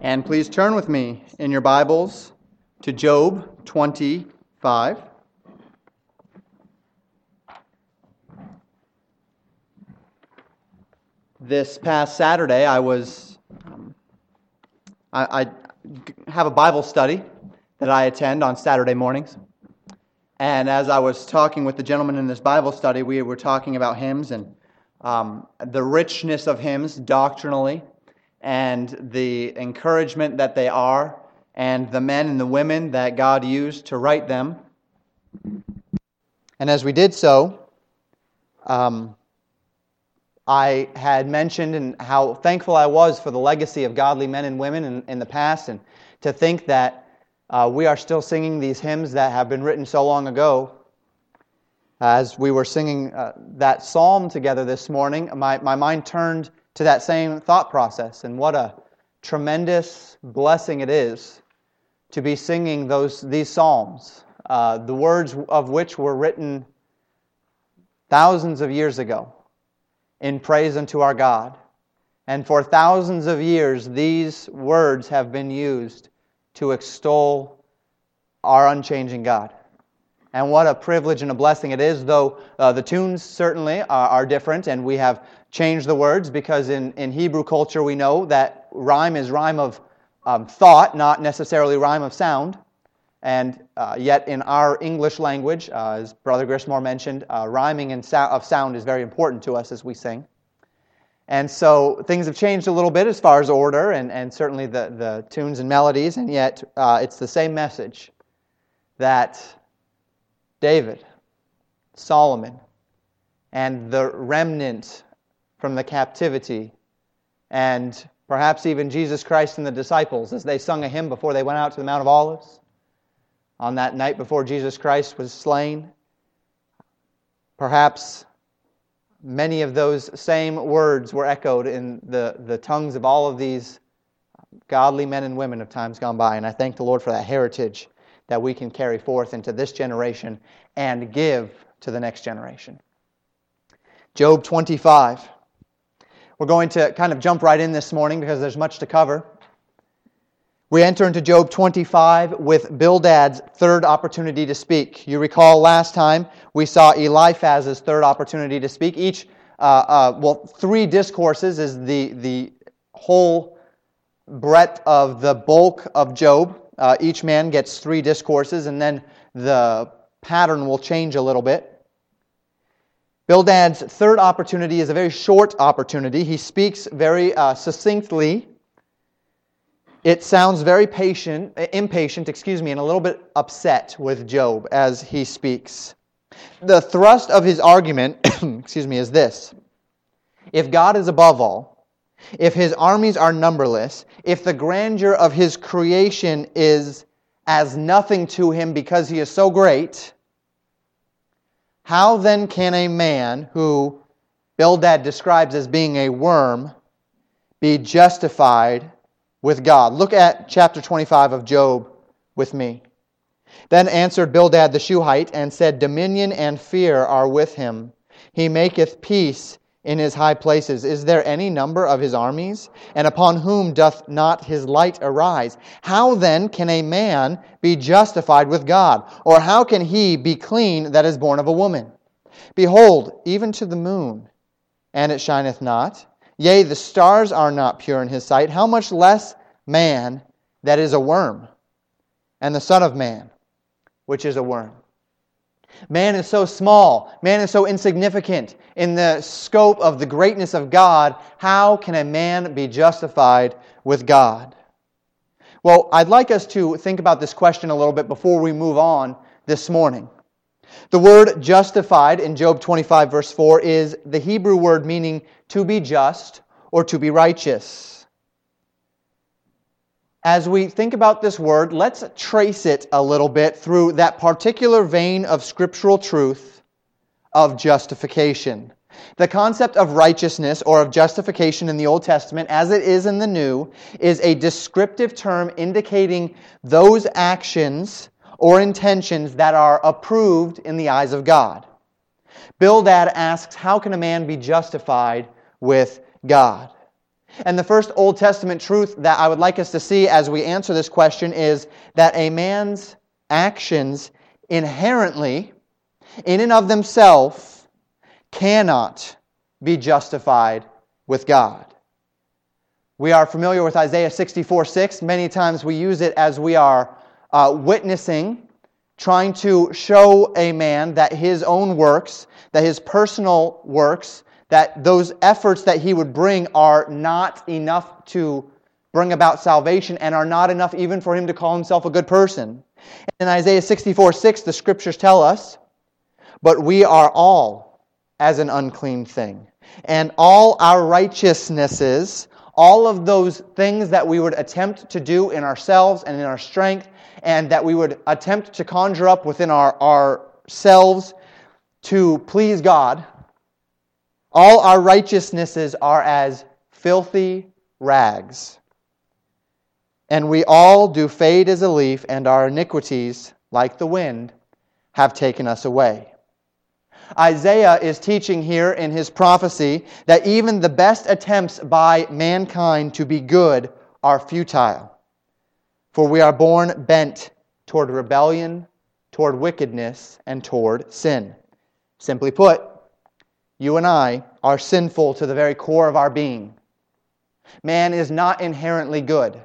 And please turn with me in your Bibles to Job 25. This past Saturday, I was. Um, I, I have a Bible study that I attend on Saturday mornings. And as I was talking with the gentleman in this Bible study, we were talking about hymns and um, the richness of hymns doctrinally and the encouragement that they are, and the men and the women that God used to write them. And as we did so, um, I had mentioned and how thankful I was for the legacy of godly men and women in, in the past, and to think that uh, we are still singing these hymns that have been written so long ago. As we were singing uh, that psalm together this morning, my, my mind turned to that same thought process. And what a tremendous blessing it is to be singing those, these psalms, uh, the words of which were written thousands of years ago in praise unto our God. And for thousands of years, these words have been used to extol our unchanging God. And what a privilege and a blessing it is, though uh, the tunes certainly are, are, different, and we have changed the words because in, in Hebrew culture we know that rhyme is rhyme of um, thought, not necessarily rhyme of sound. And uh, yet, in our English language, uh, as Brother Grismore mentioned, uh, rhyming and so- of sound is very important to us as we sing. And so things have changed a little bit as far as order and, and certainly the, the tunes and melodies, and yet uh, it's the same message that David, Solomon, and the remnant from the captivity, and perhaps even Jesus Christ and the disciples as they sung a hymn before they went out to the Mount of Olives on that night before Jesus Christ was slain. Perhaps many of those same words were echoed in the, the tongues of all of these godly men and women of times gone by. And I thank the Lord for that heritage that we can carry forth into this generation and give to the next generation. Job 25. We're going to kind of jump right in this morning because there's much to cover. We enter into Job 25 with Bildad's third opportunity to speak. You recall last time we saw Eliphaz's third opportunity to speak. Each, uh, uh, well, three discourses is the, the whole breadth of the bulk of Job. Uh, each man gets three discourses, and then the pattern will change a little bit. Bildad's third opportunity is a very short opportunity. He speaks very uh, succinctly. It sounds very patient, impatient, excuse me, and a little bit upset with Job as he speaks. The thrust of his argument, excuse me, is this: If God is above all, if his armies are numberless, if the grandeur of his creation is as nothing to him because he is so great, how then can a man who Bildad describes as being a worm be justified with God? Look at chapter 25 of Job with me. Then answered Bildad the Shuhite and said, Dominion and fear are with him. He maketh peace in his high places? Is there any number of his armies? And upon whom doth not his light arise? How then can a man be justified with God? Or how can he be clean that is born of a woman? Behold, even to the moon, and it shineth not. Yea, the stars are not pure in his sight. How much less man that is a worm, and the Son of Man, which is a worm? Man is so small. Man is so insignificant in the scope of the greatness of God. How can a man be justified with God? Well, I'd like us to think about this question a little bit before we move on this morning. The word justified in Job 25, verse 4, is the Hebrew word meaning to be just or to be righteous as we think about this word, let's trace it a little bit through that particular vein of scriptural truth of justification. The concept of righteousness or of justification in the Old Testament, as it is in the New, is a descriptive term indicating those actions or intentions that are approved in the eyes of God. Bildad asks, How can a man be justified with God? And the first Old Testament truth that I would like us to see as we answer this question is that a man's actions inherently, in and of themselves, cannot be justified with God. We are familiar with Isaiah 64 6. Many times we use it as we are uh, witnessing, trying to show a man that his own works, that his personal works, that those efforts that he would bring are not enough to bring about salvation and are not enough even for him to call himself a good person. In Isaiah 64 6, the scriptures tell us, But we are all as an unclean thing, and all our righteousnesses, all of those things that we would attempt to do in ourselves and in our strength, and that we would attempt to conjure up within our, ourselves to please God, all our righteousnesses are as filthy rags. And we all do fade as a leaf, and our iniquities, like the wind, have taken us away. Isaiah is teaching here in his prophecy that even the best attempts by mankind to be good are futile. For we are born bent toward rebellion, toward wickedness, and toward sin. Simply put, you and I are sinful to the very core of our being. Man is not inherently good.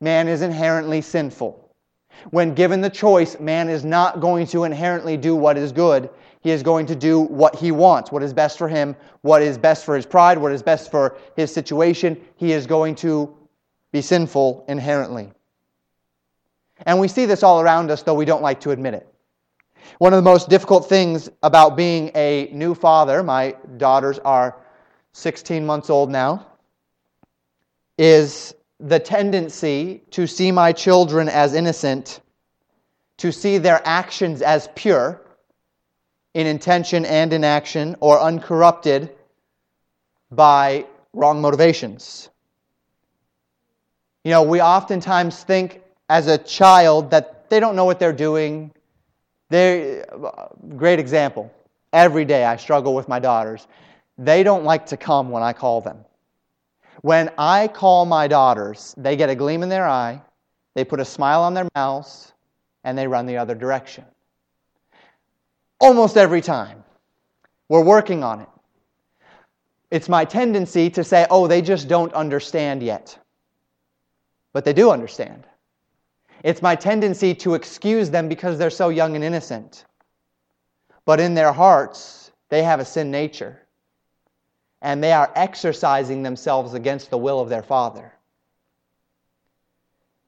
Man is inherently sinful. When given the choice, man is not going to inherently do what is good. He is going to do what he wants, what is best for him, what is best for his pride, what is best for his situation. He is going to be sinful inherently. And we see this all around us, though we don't like to admit it. One of the most difficult things about being a new father, my daughters are 16 months old now, is the tendency to see my children as innocent, to see their actions as pure in intention and in action, or uncorrupted by wrong motivations. You know, we oftentimes think as a child that they don't know what they're doing, they uh, great example. Every day I struggle with my daughters. They don't like to come when I call them. When I call my daughters, they get a gleam in their eye, they put a smile on their mouths, and they run the other direction. Almost every time. We're working on it. It's my tendency to say, oh, they just don't understand yet. But they do understand. It's my tendency to excuse them because they're so young and innocent. But in their hearts, they have a sin nature. And they are exercising themselves against the will of their father.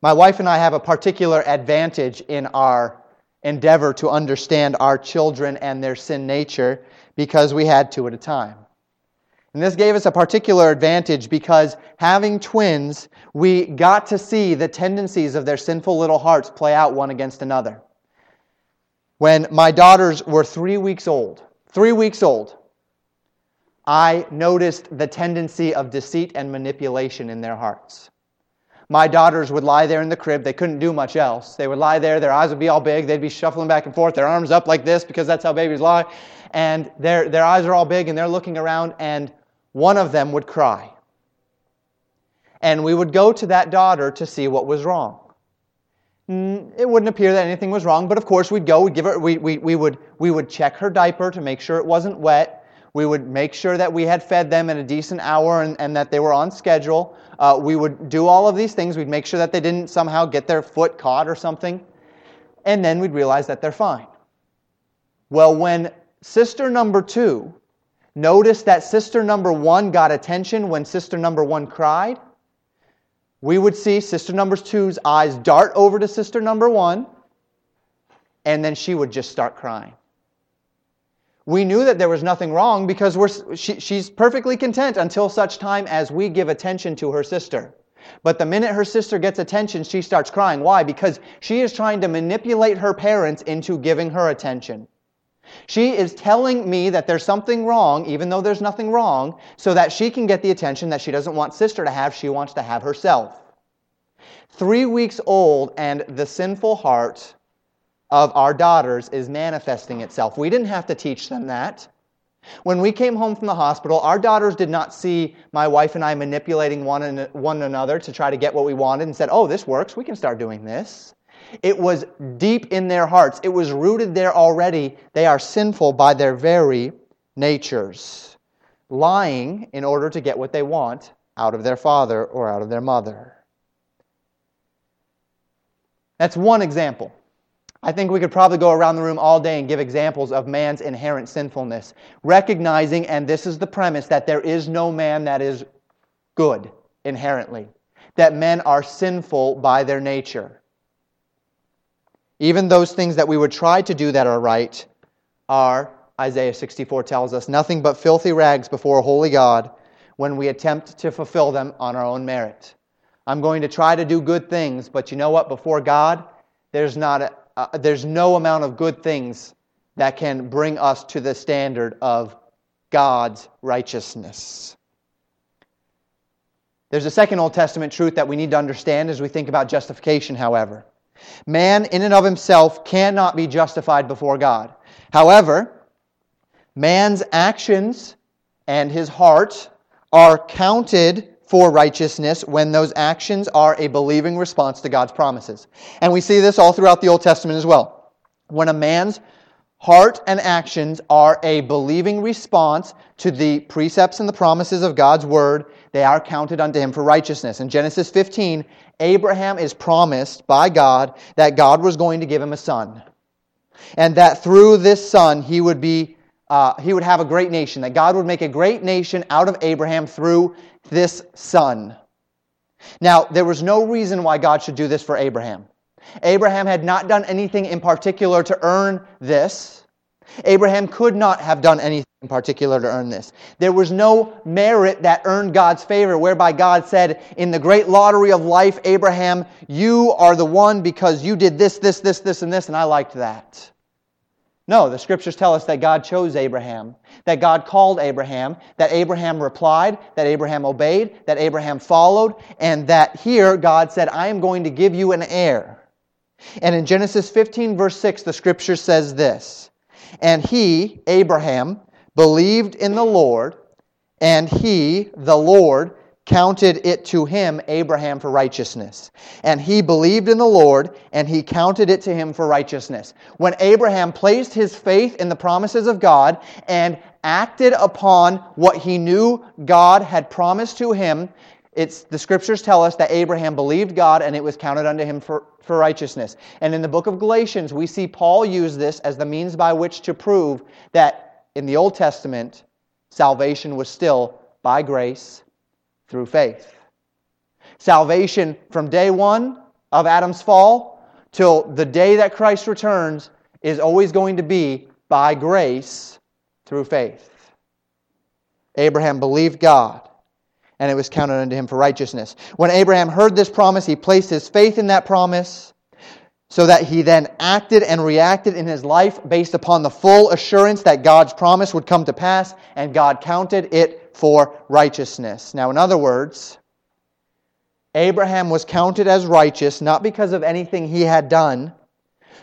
My wife and I have a particular advantage in our endeavor to understand our children and their sin nature because we had two at a time. And this gave us a particular advantage because having twins, we got to see the tendencies of their sinful little hearts play out one against another. When my daughters were three weeks old, three weeks old, I noticed the tendency of deceit and manipulation in their hearts. My daughters would lie there in the crib. They couldn't do much else. They would lie there. Their eyes would be all big. They'd be shuffling back and forth, their arms up like this because that's how babies lie. And their, their eyes are all big and they're looking around. And one of them would cry. And we would go to that daughter to see what was wrong. Mm, it wouldn't appear that anything was wrong, but of course we'd go, we'd give her, we, we, we, would, we would check her diaper to make sure it wasn't wet. We would make sure that we had fed them in a decent hour and, and that they were on schedule. Uh, we would do all of these things. We'd make sure that they didn't somehow get their foot caught or something. And then we'd realize that they're fine. Well, when sister number two Notice that sister number one got attention when sister number one cried. We would see sister number two's eyes dart over to sister number one, and then she would just start crying. We knew that there was nothing wrong because she, she's perfectly content until such time as we give attention to her sister. But the minute her sister gets attention, she starts crying. Why? Because she is trying to manipulate her parents into giving her attention. She is telling me that there's something wrong, even though there's nothing wrong, so that she can get the attention that she doesn't want sister to have, she wants to have herself. Three weeks old, and the sinful heart of our daughters is manifesting itself. We didn't have to teach them that. When we came home from the hospital, our daughters did not see my wife and I manipulating one, one another to try to get what we wanted and said, oh, this works, we can start doing this. It was deep in their hearts, it was rooted there already. They are sinful by their very natures, lying in order to get what they want out of their father or out of their mother. That's one example. I think we could probably go around the room all day and give examples of man's inherent sinfulness, recognizing, and this is the premise, that there is no man that is good inherently, that men are sinful by their nature. Even those things that we would try to do that are right are, Isaiah 64 tells us, nothing but filthy rags before a holy God when we attempt to fulfill them on our own merit. I'm going to try to do good things, but you know what? Before God, there's, not a, uh, there's no amount of good things that can bring us to the standard of God's righteousness. There's a second Old Testament truth that we need to understand as we think about justification, however. Man, in and of himself, cannot be justified before God. However, man's actions and his heart are counted for righteousness when those actions are a believing response to God's promises. And we see this all throughout the Old Testament as well. When a man's heart and actions are a believing response to the precepts and the promises of God's word, they are counted unto him for righteousness. In Genesis 15, Abraham is promised by God that God was going to give him a son. And that through this son he would be uh, he would have a great nation, that God would make a great nation out of Abraham through this son. Now, there was no reason why God should do this for Abraham. Abraham had not done anything in particular to earn this. Abraham could not have done anything in particular to earn this. There was no merit that earned God's favor, whereby God said, In the great lottery of life, Abraham, you are the one because you did this, this, this, this, and this, and I liked that. No, the scriptures tell us that God chose Abraham, that God called Abraham, that Abraham replied, that Abraham obeyed, that Abraham followed, and that here God said, I am going to give you an heir. And in Genesis 15, verse 6, the scripture says this And he, Abraham, believed in the Lord, and he, the Lord, counted it to him, Abraham, for righteousness. And he believed in the Lord, and he counted it to him for righteousness. When Abraham placed his faith in the promises of God and acted upon what he knew God had promised to him, it's, the scriptures tell us that Abraham believed God and it was counted unto him for, for righteousness. And in the book of Galatians, we see Paul use this as the means by which to prove that in the Old Testament, salvation was still by grace through faith. Salvation from day one of Adam's fall till the day that Christ returns is always going to be by grace through faith. Abraham believed God, and it was counted unto him for righteousness. When Abraham heard this promise, he placed his faith in that promise so that he then acted and reacted in his life based upon the full assurance that God's promise would come to pass, and God counted it for righteousness. Now, in other words, Abraham was counted as righteous not because of anything he had done,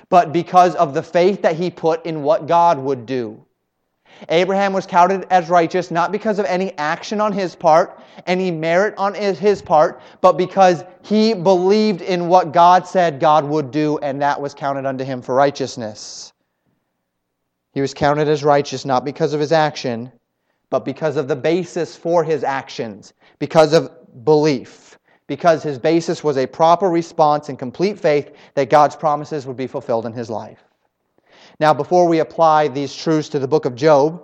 but because of the faith that he put in what God would do. Abraham was counted as righteous not because of any action on his part, any merit on his part, but because he believed in what God said God would do, and that was counted unto him for righteousness. He was counted as righteous not because of his action, but because of the basis for his actions, because of belief, because his basis was a proper response and complete faith that God's promises would be fulfilled in his life. Now, before we apply these truths to the book of Job,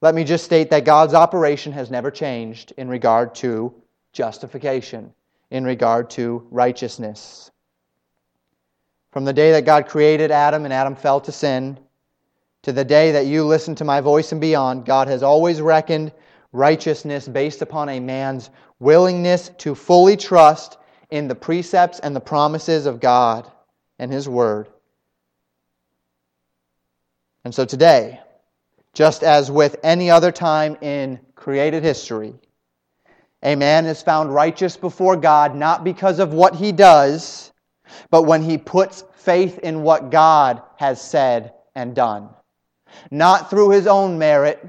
let me just state that God's operation has never changed in regard to justification, in regard to righteousness. From the day that God created Adam and Adam fell to sin, to the day that you listen to my voice and beyond, God has always reckoned righteousness based upon a man's willingness to fully trust in the precepts and the promises of God and His Word. And so today, just as with any other time in created history, a man is found righteous before God not because of what he does, but when he puts faith in what God has said and done. not through his own merit,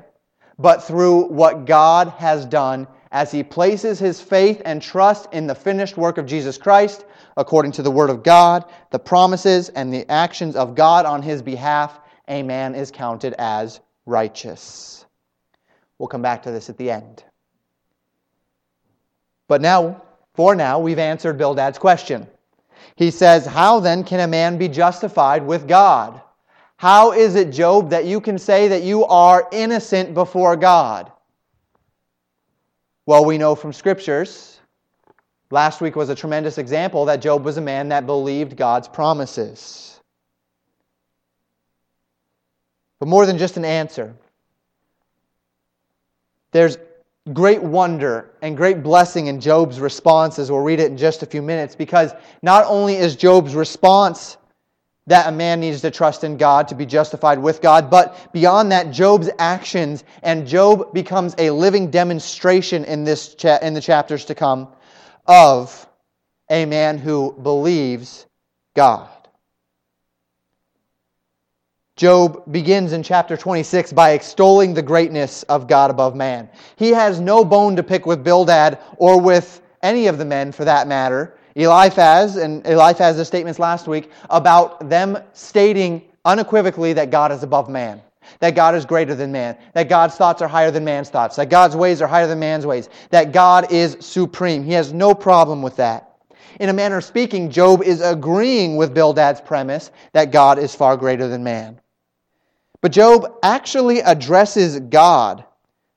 but through what God has done as he places his faith and trust in the finished work of Jesus Christ, according to the Word of God, the promises and the actions of God on his behalf, a man is counted as righteous. We'll come back to this at the end. But now, for now, we've answered Bildad's question. He says, How then can a man be justified with God? How is it, Job, that you can say that you are innocent before God? Well, we know from scriptures, last week was a tremendous example that Job was a man that believed God's promises. But more than just an answer, there's great wonder and great blessing in Job's response as we'll read it in just a few minutes because not only is Job's response that a man needs to trust in God to be justified with God, but beyond that, Job's actions and Job becomes a living demonstration in this cha- in the chapters to come of a man who believes God. Job begins in chapter 26 by extolling the greatness of God above man. He has no bone to pick with Bildad or with any of the men for that matter. Eliphaz, and Eliphaz's statements last week about them stating unequivocally that God is above man, that God is greater than man, that God's thoughts are higher than man's thoughts, that God's ways are higher than man's ways, that God is supreme. He has no problem with that. In a manner of speaking, Job is agreeing with Bildad's premise that God is far greater than man. But Job actually addresses God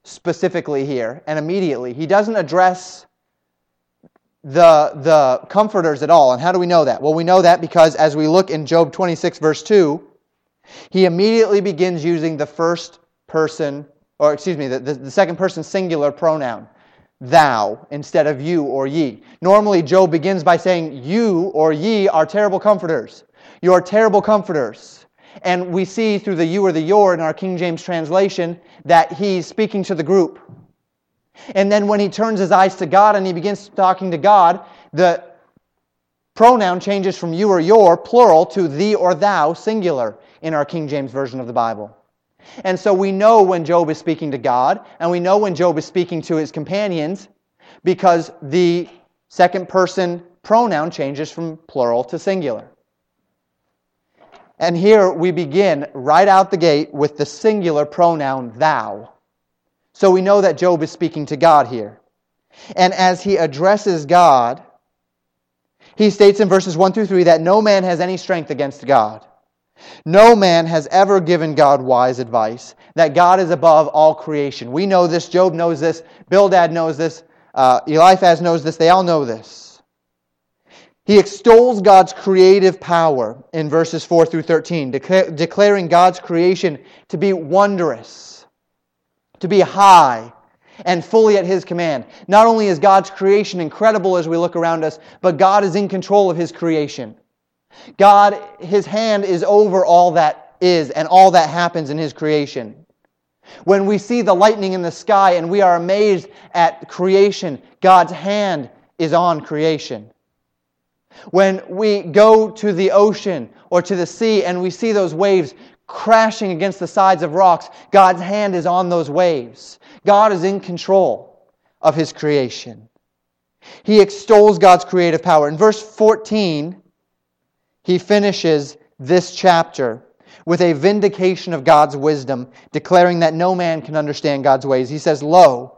specifically here and immediately. He doesn't address the, the comforters at all. And how do we know that? Well, we know that because as we look in Job 26, verse 2, he immediately begins using the first person, or excuse me, the, the, the second person singular pronoun, thou, instead of you or ye. Normally, Job begins by saying, You or ye are terrible comforters. You are terrible comforters. And we see through the you or the your in our King James translation that he's speaking to the group. And then when he turns his eyes to God and he begins talking to God, the pronoun changes from you or your, plural, to thee or thou, singular, in our King James Version of the Bible. And so we know when Job is speaking to God, and we know when Job is speaking to his companions, because the second person pronoun changes from plural to singular. And here we begin right out the gate with the singular pronoun thou. So we know that Job is speaking to God here. And as he addresses God, he states in verses 1 through 3 that no man has any strength against God. No man has ever given God wise advice, that God is above all creation. We know this. Job knows this. Bildad knows this. Uh, Eliphaz knows this. They all know this. He extols God's creative power in verses 4 through 13, declaring God's creation to be wondrous, to be high, and fully at His command. Not only is God's creation incredible as we look around us, but God is in control of His creation. God, His hand is over all that is and all that happens in His creation. When we see the lightning in the sky and we are amazed at creation, God's hand is on creation. When we go to the ocean or to the sea and we see those waves crashing against the sides of rocks, God's hand is on those waves. God is in control of his creation. He extols God's creative power. In verse 14, he finishes this chapter with a vindication of God's wisdom, declaring that no man can understand God's ways. He says, Lo,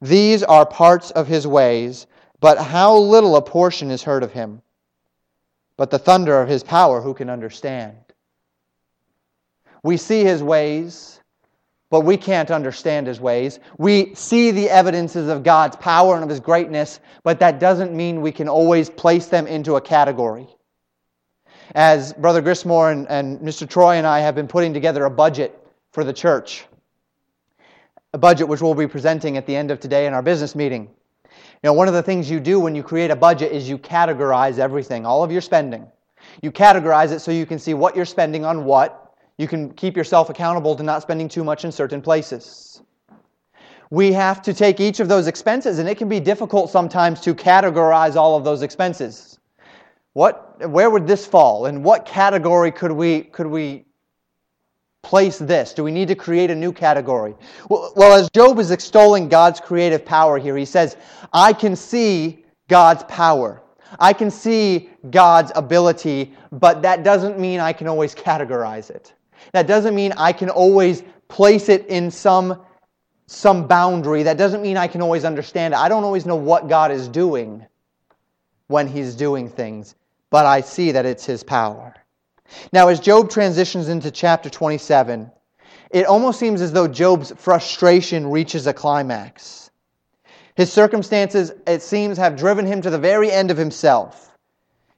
these are parts of his ways, but how little a portion is heard of him. But the thunder of his power, who can understand? We see his ways, but we can't understand his ways. We see the evidences of God's power and of his greatness, but that doesn't mean we can always place them into a category. As Brother Grismore and, and Mr. Troy and I have been putting together a budget for the church, a budget which we'll be presenting at the end of today in our business meeting. You know, one of the things you do when you create a budget is you categorize everything, all of your spending. You categorize it so you can see what you're spending on what. You can keep yourself accountable to not spending too much in certain places. We have to take each of those expenses, and it can be difficult sometimes to categorize all of those expenses. What, where would this fall? In what category could we, could we place this? Do we need to create a new category? Well, as Job is extolling God's creative power here, he says, I can see God's power. I can see God's ability, but that doesn't mean I can always categorize it. That doesn't mean I can always place it in some, some boundary. That doesn't mean I can always understand it. I don't always know what God is doing when He's doing things, but I see that it's His power. Now, as Job transitions into chapter 27, it almost seems as though Job's frustration reaches a climax. His circumstances, it seems, have driven him to the very end of himself.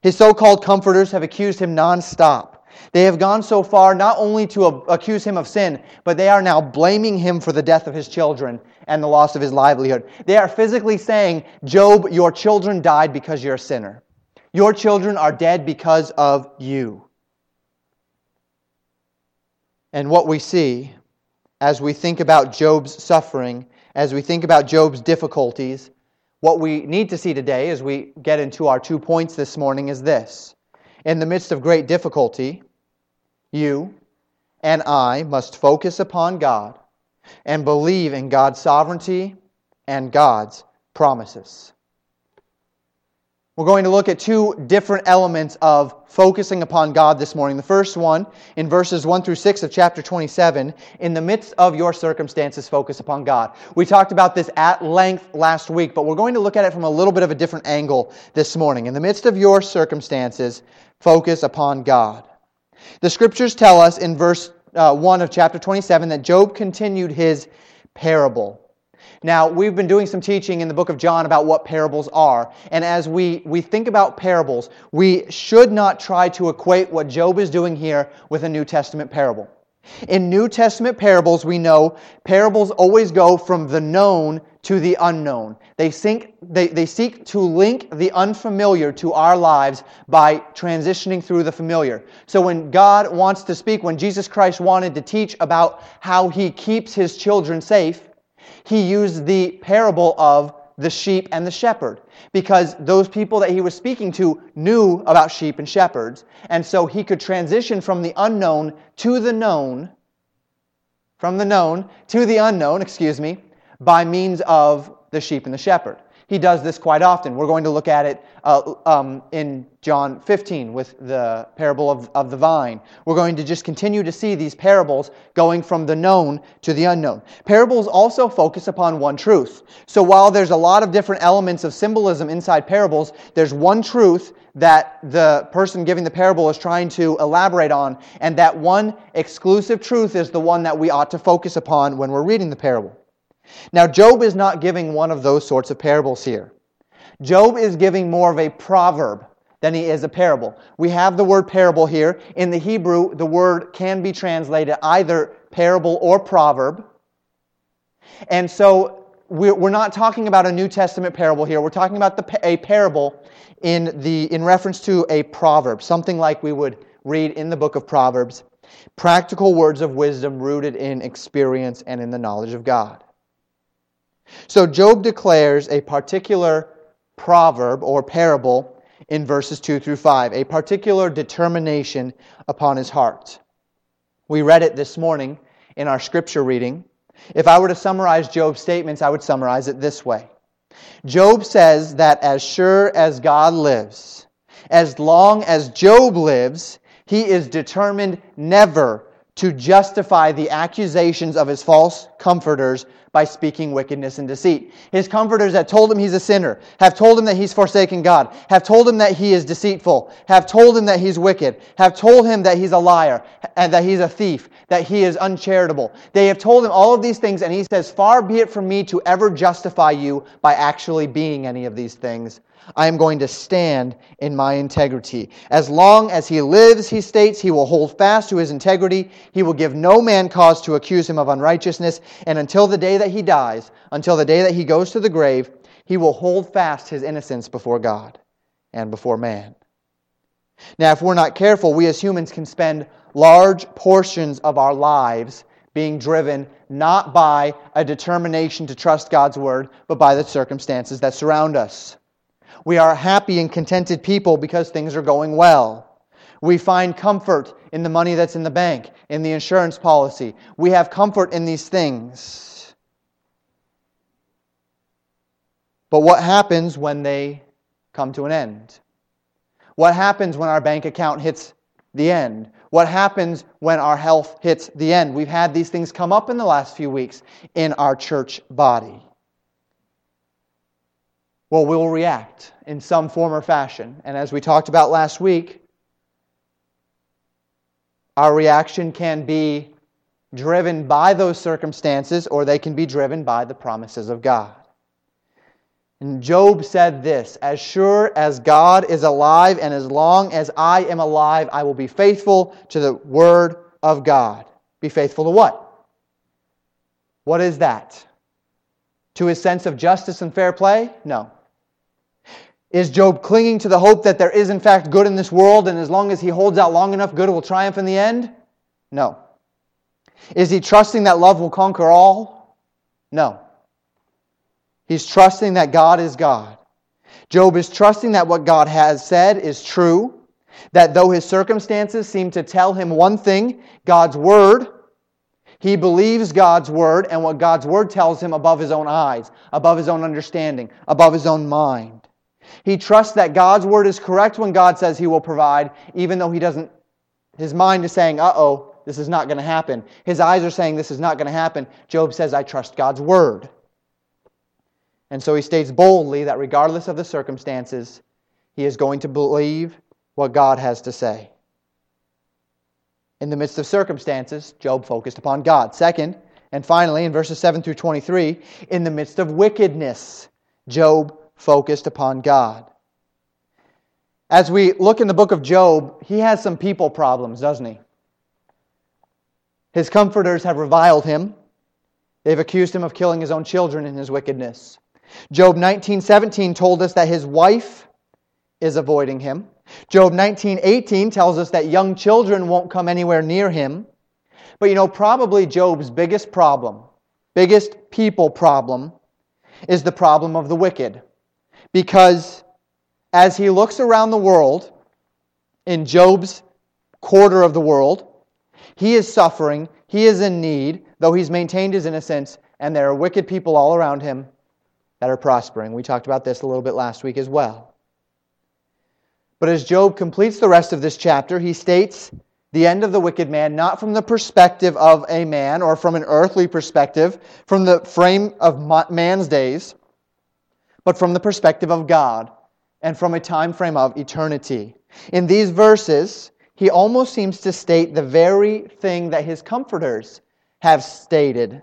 His so called comforters have accused him nonstop. They have gone so far not only to accuse him of sin, but they are now blaming him for the death of his children and the loss of his livelihood. They are physically saying, Job, your children died because you're a sinner. Your children are dead because of you. And what we see as we think about Job's suffering, as we think about Job's difficulties, what we need to see today as we get into our two points this morning is this. In the midst of great difficulty, you and I must focus upon God and believe in God's sovereignty and God's promises. We're going to look at two different elements of focusing upon God this morning. The first one, in verses 1 through 6 of chapter 27, in the midst of your circumstances, focus upon God. We talked about this at length last week, but we're going to look at it from a little bit of a different angle this morning. In the midst of your circumstances, focus upon God. The scriptures tell us in verse uh, 1 of chapter 27 that Job continued his parable. Now, we've been doing some teaching in the book of John about what parables are. And as we, we think about parables, we should not try to equate what Job is doing here with a New Testament parable. In New Testament parables, we know parables always go from the known to the unknown. They, sink, they, they seek to link the unfamiliar to our lives by transitioning through the familiar. So when God wants to speak, when Jesus Christ wanted to teach about how he keeps his children safe, he used the parable of the sheep and the shepherd because those people that he was speaking to knew about sheep and shepherds. And so he could transition from the unknown to the known, from the known to the unknown, excuse me, by means of the sheep and the shepherd. He does this quite often. We're going to look at it uh, um, in John 15 with the parable of, of the vine. We're going to just continue to see these parables going from the known to the unknown. Parables also focus upon one truth. So while there's a lot of different elements of symbolism inside parables, there's one truth that the person giving the parable is trying to elaborate on, and that one exclusive truth is the one that we ought to focus upon when we're reading the parable. Now, Job is not giving one of those sorts of parables here. Job is giving more of a proverb than he is a parable. We have the word parable here. In the Hebrew, the word can be translated either parable or proverb. And so we're not talking about a New Testament parable here. We're talking about the, a parable in, the, in reference to a proverb, something like we would read in the book of Proverbs. Practical words of wisdom rooted in experience and in the knowledge of God. So Job declares a particular proverb or parable in verses 2 through 5, a particular determination upon his heart. We read it this morning in our scripture reading. If I were to summarize Job's statements, I would summarize it this way Job says that as sure as God lives, as long as Job lives, he is determined never to justify the accusations of his false comforters by speaking wickedness and deceit. His comforters that told him he's a sinner, have told him that he's forsaken God, have told him that he is deceitful, have told him that he's wicked, have told him that he's a liar, and that he's a thief, that he is uncharitable. They have told him all of these things, and he says, Far be it from me to ever justify you by actually being any of these things. I am going to stand in my integrity. As long as he lives, he states, he will hold fast to his integrity. He will give no man cause to accuse him of unrighteousness. And until the day that he dies, until the day that he goes to the grave, he will hold fast his innocence before God and before man. Now, if we're not careful, we as humans can spend large portions of our lives being driven not by a determination to trust God's word, but by the circumstances that surround us. We are happy and contented people because things are going well. We find comfort in the money that's in the bank, in the insurance policy. We have comfort in these things. But what happens when they come to an end? What happens when our bank account hits the end? What happens when our health hits the end? We've had these things come up in the last few weeks in our church body. Well, we'll react in some form or fashion. And as we talked about last week, our reaction can be driven by those circumstances or they can be driven by the promises of God. And Job said this As sure as God is alive, and as long as I am alive, I will be faithful to the word of God. Be faithful to what? What is that? To his sense of justice and fair play? No. Is Job clinging to the hope that there is, in fact, good in this world, and as long as he holds out long enough, good will triumph in the end? No. Is he trusting that love will conquer all? No. He's trusting that God is God. Job is trusting that what God has said is true, that though his circumstances seem to tell him one thing, God's word, he believes God's word and what God's word tells him above his own eyes, above his own understanding, above his own mind. He trusts that God's word is correct when God says he will provide, even though he doesn't, his mind is saying, uh oh, this is not going to happen. His eyes are saying this is not going to happen. Job says, I trust God's word. And so he states boldly that regardless of the circumstances, he is going to believe what God has to say. In the midst of circumstances, Job focused upon God. Second, and finally, in verses 7 through 23, in the midst of wickedness, Job focused upon God. As we look in the book of Job, he has some people problems, doesn't he? His comforters have reviled him. They've accused him of killing his own children in his wickedness. Job 19:17 told us that his wife is avoiding him. Job 19:18 tells us that young children won't come anywhere near him. But you know, probably Job's biggest problem, biggest people problem is the problem of the wicked. Because as he looks around the world in Job's quarter of the world, he is suffering, he is in need, though he's maintained his innocence, and there are wicked people all around him that are prospering. We talked about this a little bit last week as well. But as Job completes the rest of this chapter, he states the end of the wicked man, not from the perspective of a man or from an earthly perspective, from the frame of man's days, but from the perspective of God and from a time frame of eternity. In these verses, he almost seems to state the very thing that his comforters have stated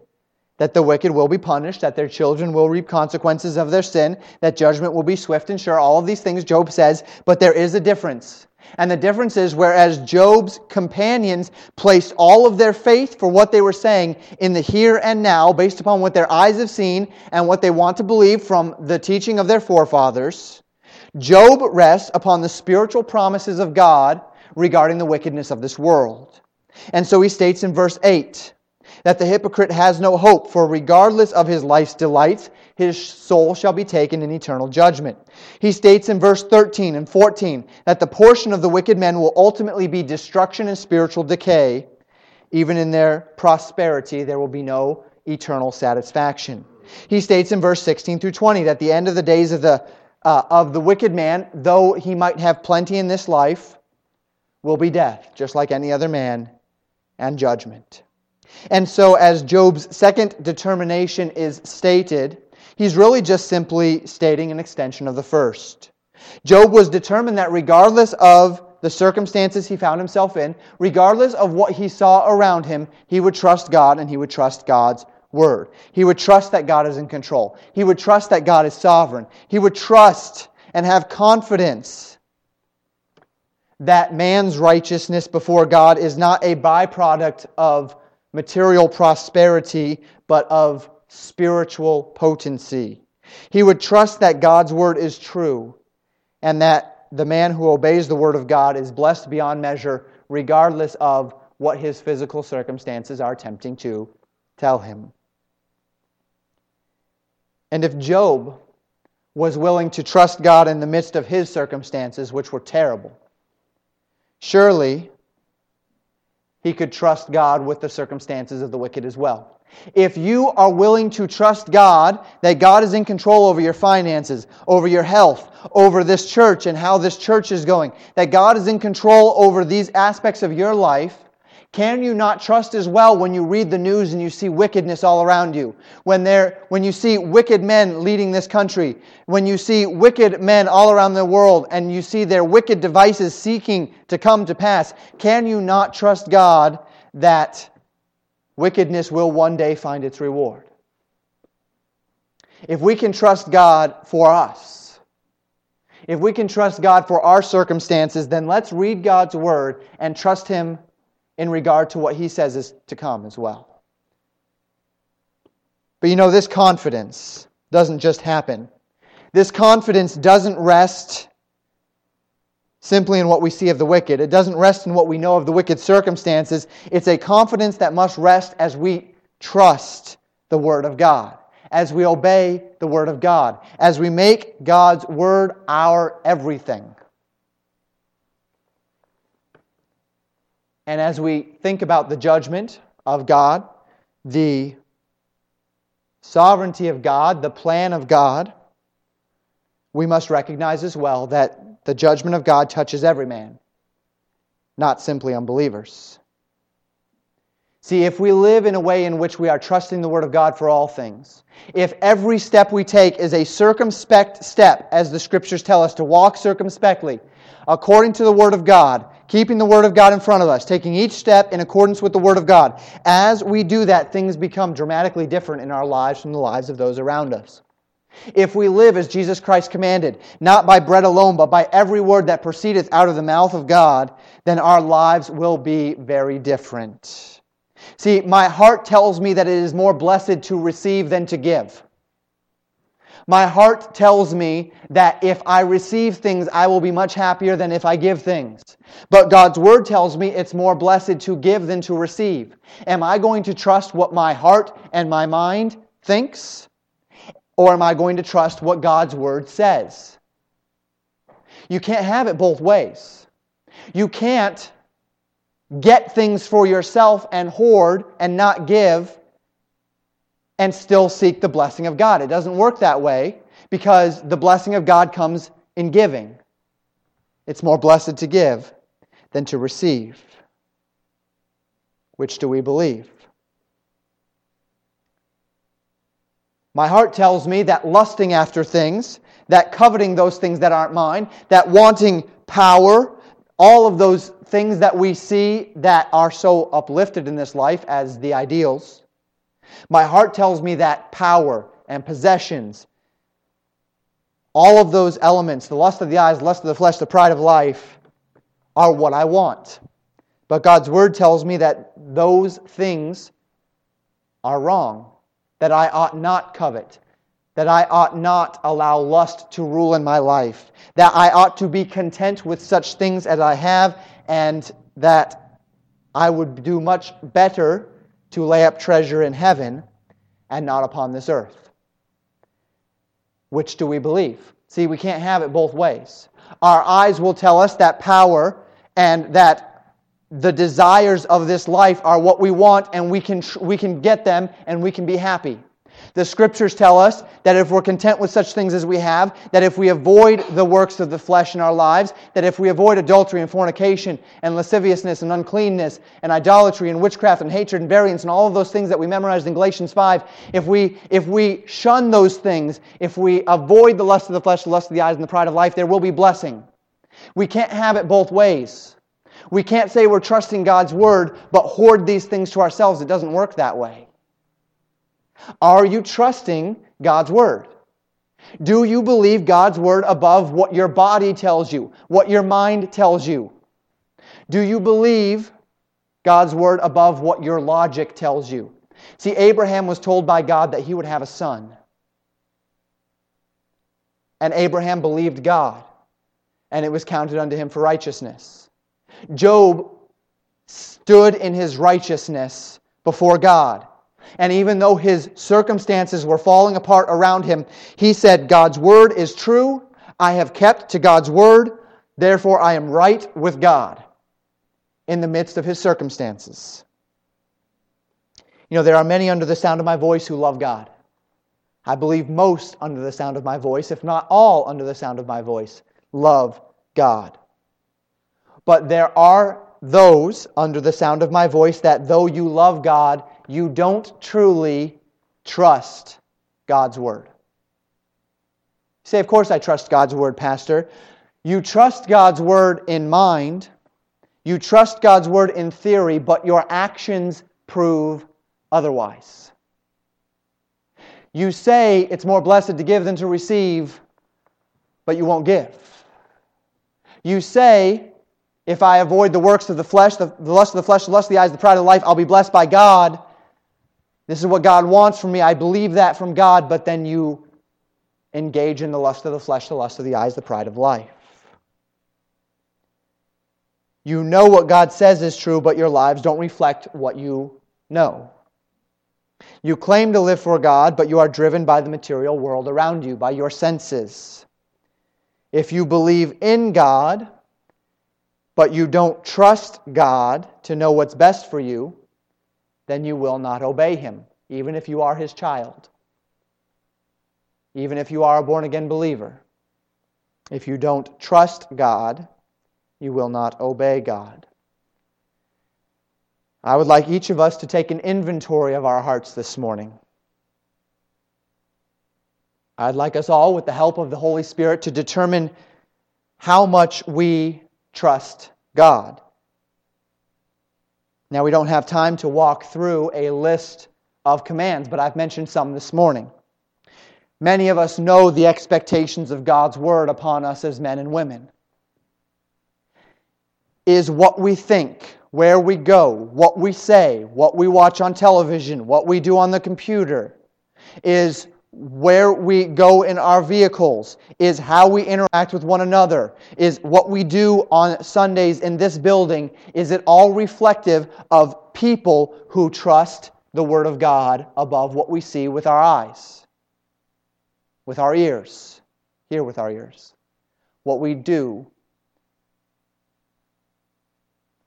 that the wicked will be punished, that their children will reap consequences of their sin, that judgment will be swift and sure. All of these things Job says, but there is a difference. And the difference is whereas Job's companions placed all of their faith for what they were saying in the here and now, based upon what their eyes have seen and what they want to believe from the teaching of their forefathers, Job rests upon the spiritual promises of God regarding the wickedness of this world. And so he states in verse 8, that the hypocrite has no hope, for regardless of his life's delights, his soul shall be taken in eternal judgment. He states in verse 13 and 14 that the portion of the wicked men will ultimately be destruction and spiritual decay. Even in their prosperity, there will be no eternal satisfaction. He states in verse 16 through 20 that the end of the days of the, uh, of the wicked man, though he might have plenty in this life, will be death, just like any other man, and judgment. And so, as Job's second determination is stated, he's really just simply stating an extension of the first. Job was determined that regardless of the circumstances he found himself in, regardless of what he saw around him, he would trust God and he would trust God's word. He would trust that God is in control. He would trust that God is sovereign. He would trust and have confidence that man's righteousness before God is not a byproduct of material prosperity, but of spiritual potency. He would trust that God's word is true and that the man who obeys the word of God is blessed beyond measure, regardless of what his physical circumstances are tempting to tell him. And if Job was willing to trust God in the midst of his circumstances, which were terrible, surely he could trust God with the circumstances of the wicked as well. If you are willing to trust God, that God is in control over your finances, over your health, over this church and how this church is going, that God is in control over these aspects of your life, can you not trust as well when you read the news and you see wickedness all around you? When, there, when you see wicked men leading this country, when you see wicked men all around the world and you see their wicked devices seeking to come to pass, can you not trust God that wickedness will one day find its reward? If we can trust God for us, if we can trust God for our circumstances, then let's read God's word and trust Him in regard to what he says is to come as well. But you know, this confidence doesn't just happen. This confidence doesn't rest simply in what we see of the wicked. It doesn't rest in what we know of the wicked circumstances. It's a confidence that must rest as we trust the Word of God, as we obey the Word of God, as we make God's Word our everything. And as we think about the judgment of God, the sovereignty of God, the plan of God, we must recognize as well that the judgment of God touches every man, not simply unbelievers. See, if we live in a way in which we are trusting the Word of God for all things, if every step we take is a circumspect step, as the Scriptures tell us to walk circumspectly, according to the Word of God, keeping the Word of God in front of us, taking each step in accordance with the Word of God. As we do that, things become dramatically different in our lives from the lives of those around us. If we live as Jesus Christ commanded, not by bread alone, but by every word that proceedeth out of the mouth of God, then our lives will be very different. See, my heart tells me that it is more blessed to receive than to give. My heart tells me that if I receive things, I will be much happier than if I give things. But God's word tells me it's more blessed to give than to receive. Am I going to trust what my heart and my mind thinks? Or am I going to trust what God's word says? You can't have it both ways. You can't get things for yourself and hoard and not give and still seek the blessing of God. It doesn't work that way because the blessing of God comes in giving. It's more blessed to give than to receive. Which do we believe? My heart tells me that lusting after things, that coveting those things that aren't mine, that wanting power, all of those things that we see that are so uplifted in this life as the ideals, my heart tells me that power and possessions, all of those elements, the lust of the eyes, lust of the flesh, the pride of life, are what I want. But God's word tells me that those things are wrong, that I ought not covet, that I ought not allow lust to rule in my life, that I ought to be content with such things as I have, and that I would do much better to lay up treasure in heaven and not upon this earth. Which do we believe? See, we can't have it both ways. Our eyes will tell us that power and that the desires of this life are what we want and we can, we can get them and we can be happy. The scriptures tell us that if we're content with such things as we have, that if we avoid the works of the flesh in our lives, that if we avoid adultery and fornication and lasciviousness and uncleanness and idolatry and witchcraft and hatred and variance and all of those things that we memorized in Galatians 5, if we, if we shun those things, if we avoid the lust of the flesh, the lust of the eyes, and the pride of life, there will be blessing. We can't have it both ways. We can't say we're trusting God's word, but hoard these things to ourselves. It doesn't work that way. Are you trusting God's Word? Do you believe God's Word above what your body tells you, what your mind tells you? Do you believe God's Word above what your logic tells you? See, Abraham was told by God that he would have a son. And Abraham believed God, and it was counted unto him for righteousness. Job stood in his righteousness before God. And even though his circumstances were falling apart around him, he said, God's word is true. I have kept to God's word. Therefore, I am right with God. in the midst of his circumstances. You know, there are many under the sound of my voice who love God. I believe most under the sound of my voice, if not all under the sound of my voice, love God. But there are those under the sound of my voice that though you love God, you don't truly trust God's word. You say, Of course I trust God's word, Pastor. You trust God's word in mind, you trust God's word in theory, but your actions prove otherwise. You say it's more blessed to give than to receive, but you won't give. You say, if I avoid the works of the flesh, the, the lust of the flesh, the lust of the eyes, the pride of life, I'll be blessed by God. This is what God wants from me. I believe that from God, but then you engage in the lust of the flesh, the lust of the eyes, the pride of life. You know what God says is true, but your lives don't reflect what you know. You claim to live for God, but you are driven by the material world around you, by your senses. If you believe in God, but you don't trust God to know what's best for you, then you will not obey Him, even if you are His child, even if you are a born again believer. If you don't trust God, you will not obey God. I would like each of us to take an inventory of our hearts this morning. I'd like us all, with the help of the Holy Spirit, to determine how much we trust God. Now, we don't have time to walk through a list of commands, but I've mentioned some this morning. Many of us know the expectations of God's Word upon us as men and women. Is what we think, where we go, what we say, what we watch on television, what we do on the computer, is where we go in our vehicles, is how we interact with one another, is what we do on Sundays in this building, is it all reflective of people who trust the Word of God above what we see with our eyes, with our ears, hear with our ears? What we do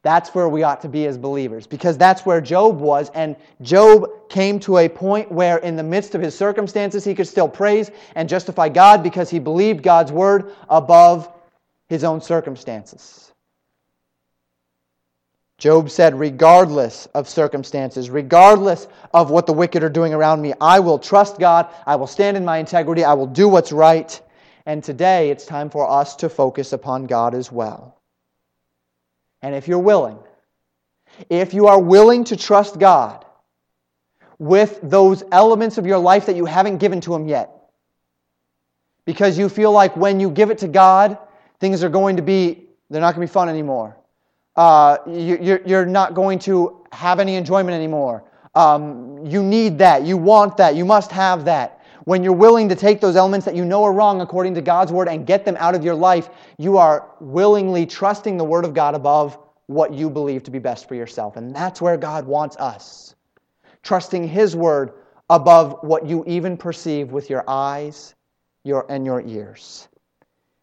that's where we ought to be as believers because that's where Job was. And Job came to a point where, in the midst of his circumstances, he could still praise and justify God because he believed God's word above his own circumstances. Job said, regardless of circumstances, regardless of what the wicked are doing around me, I will trust God. I will stand in my integrity. I will do what's right. And today it's time for us to focus upon God as well. And if you're willing, if you are willing to trust God with those elements of your life that you haven't given to Him yet, because you feel like when you give it to God, things are going to be, they're not going to be fun anymore. Uh, you, are not going to have any enjoyment anymore. Um, you need that. You want that. You must have that. When you're willing to take those elements that you know are wrong according to God's word and get them out of your life, you are willingly trusting the word of God above what you believe to be best for yourself. And that's where God wants us. Trusting his word above what you even perceive with your eyes your, and your ears.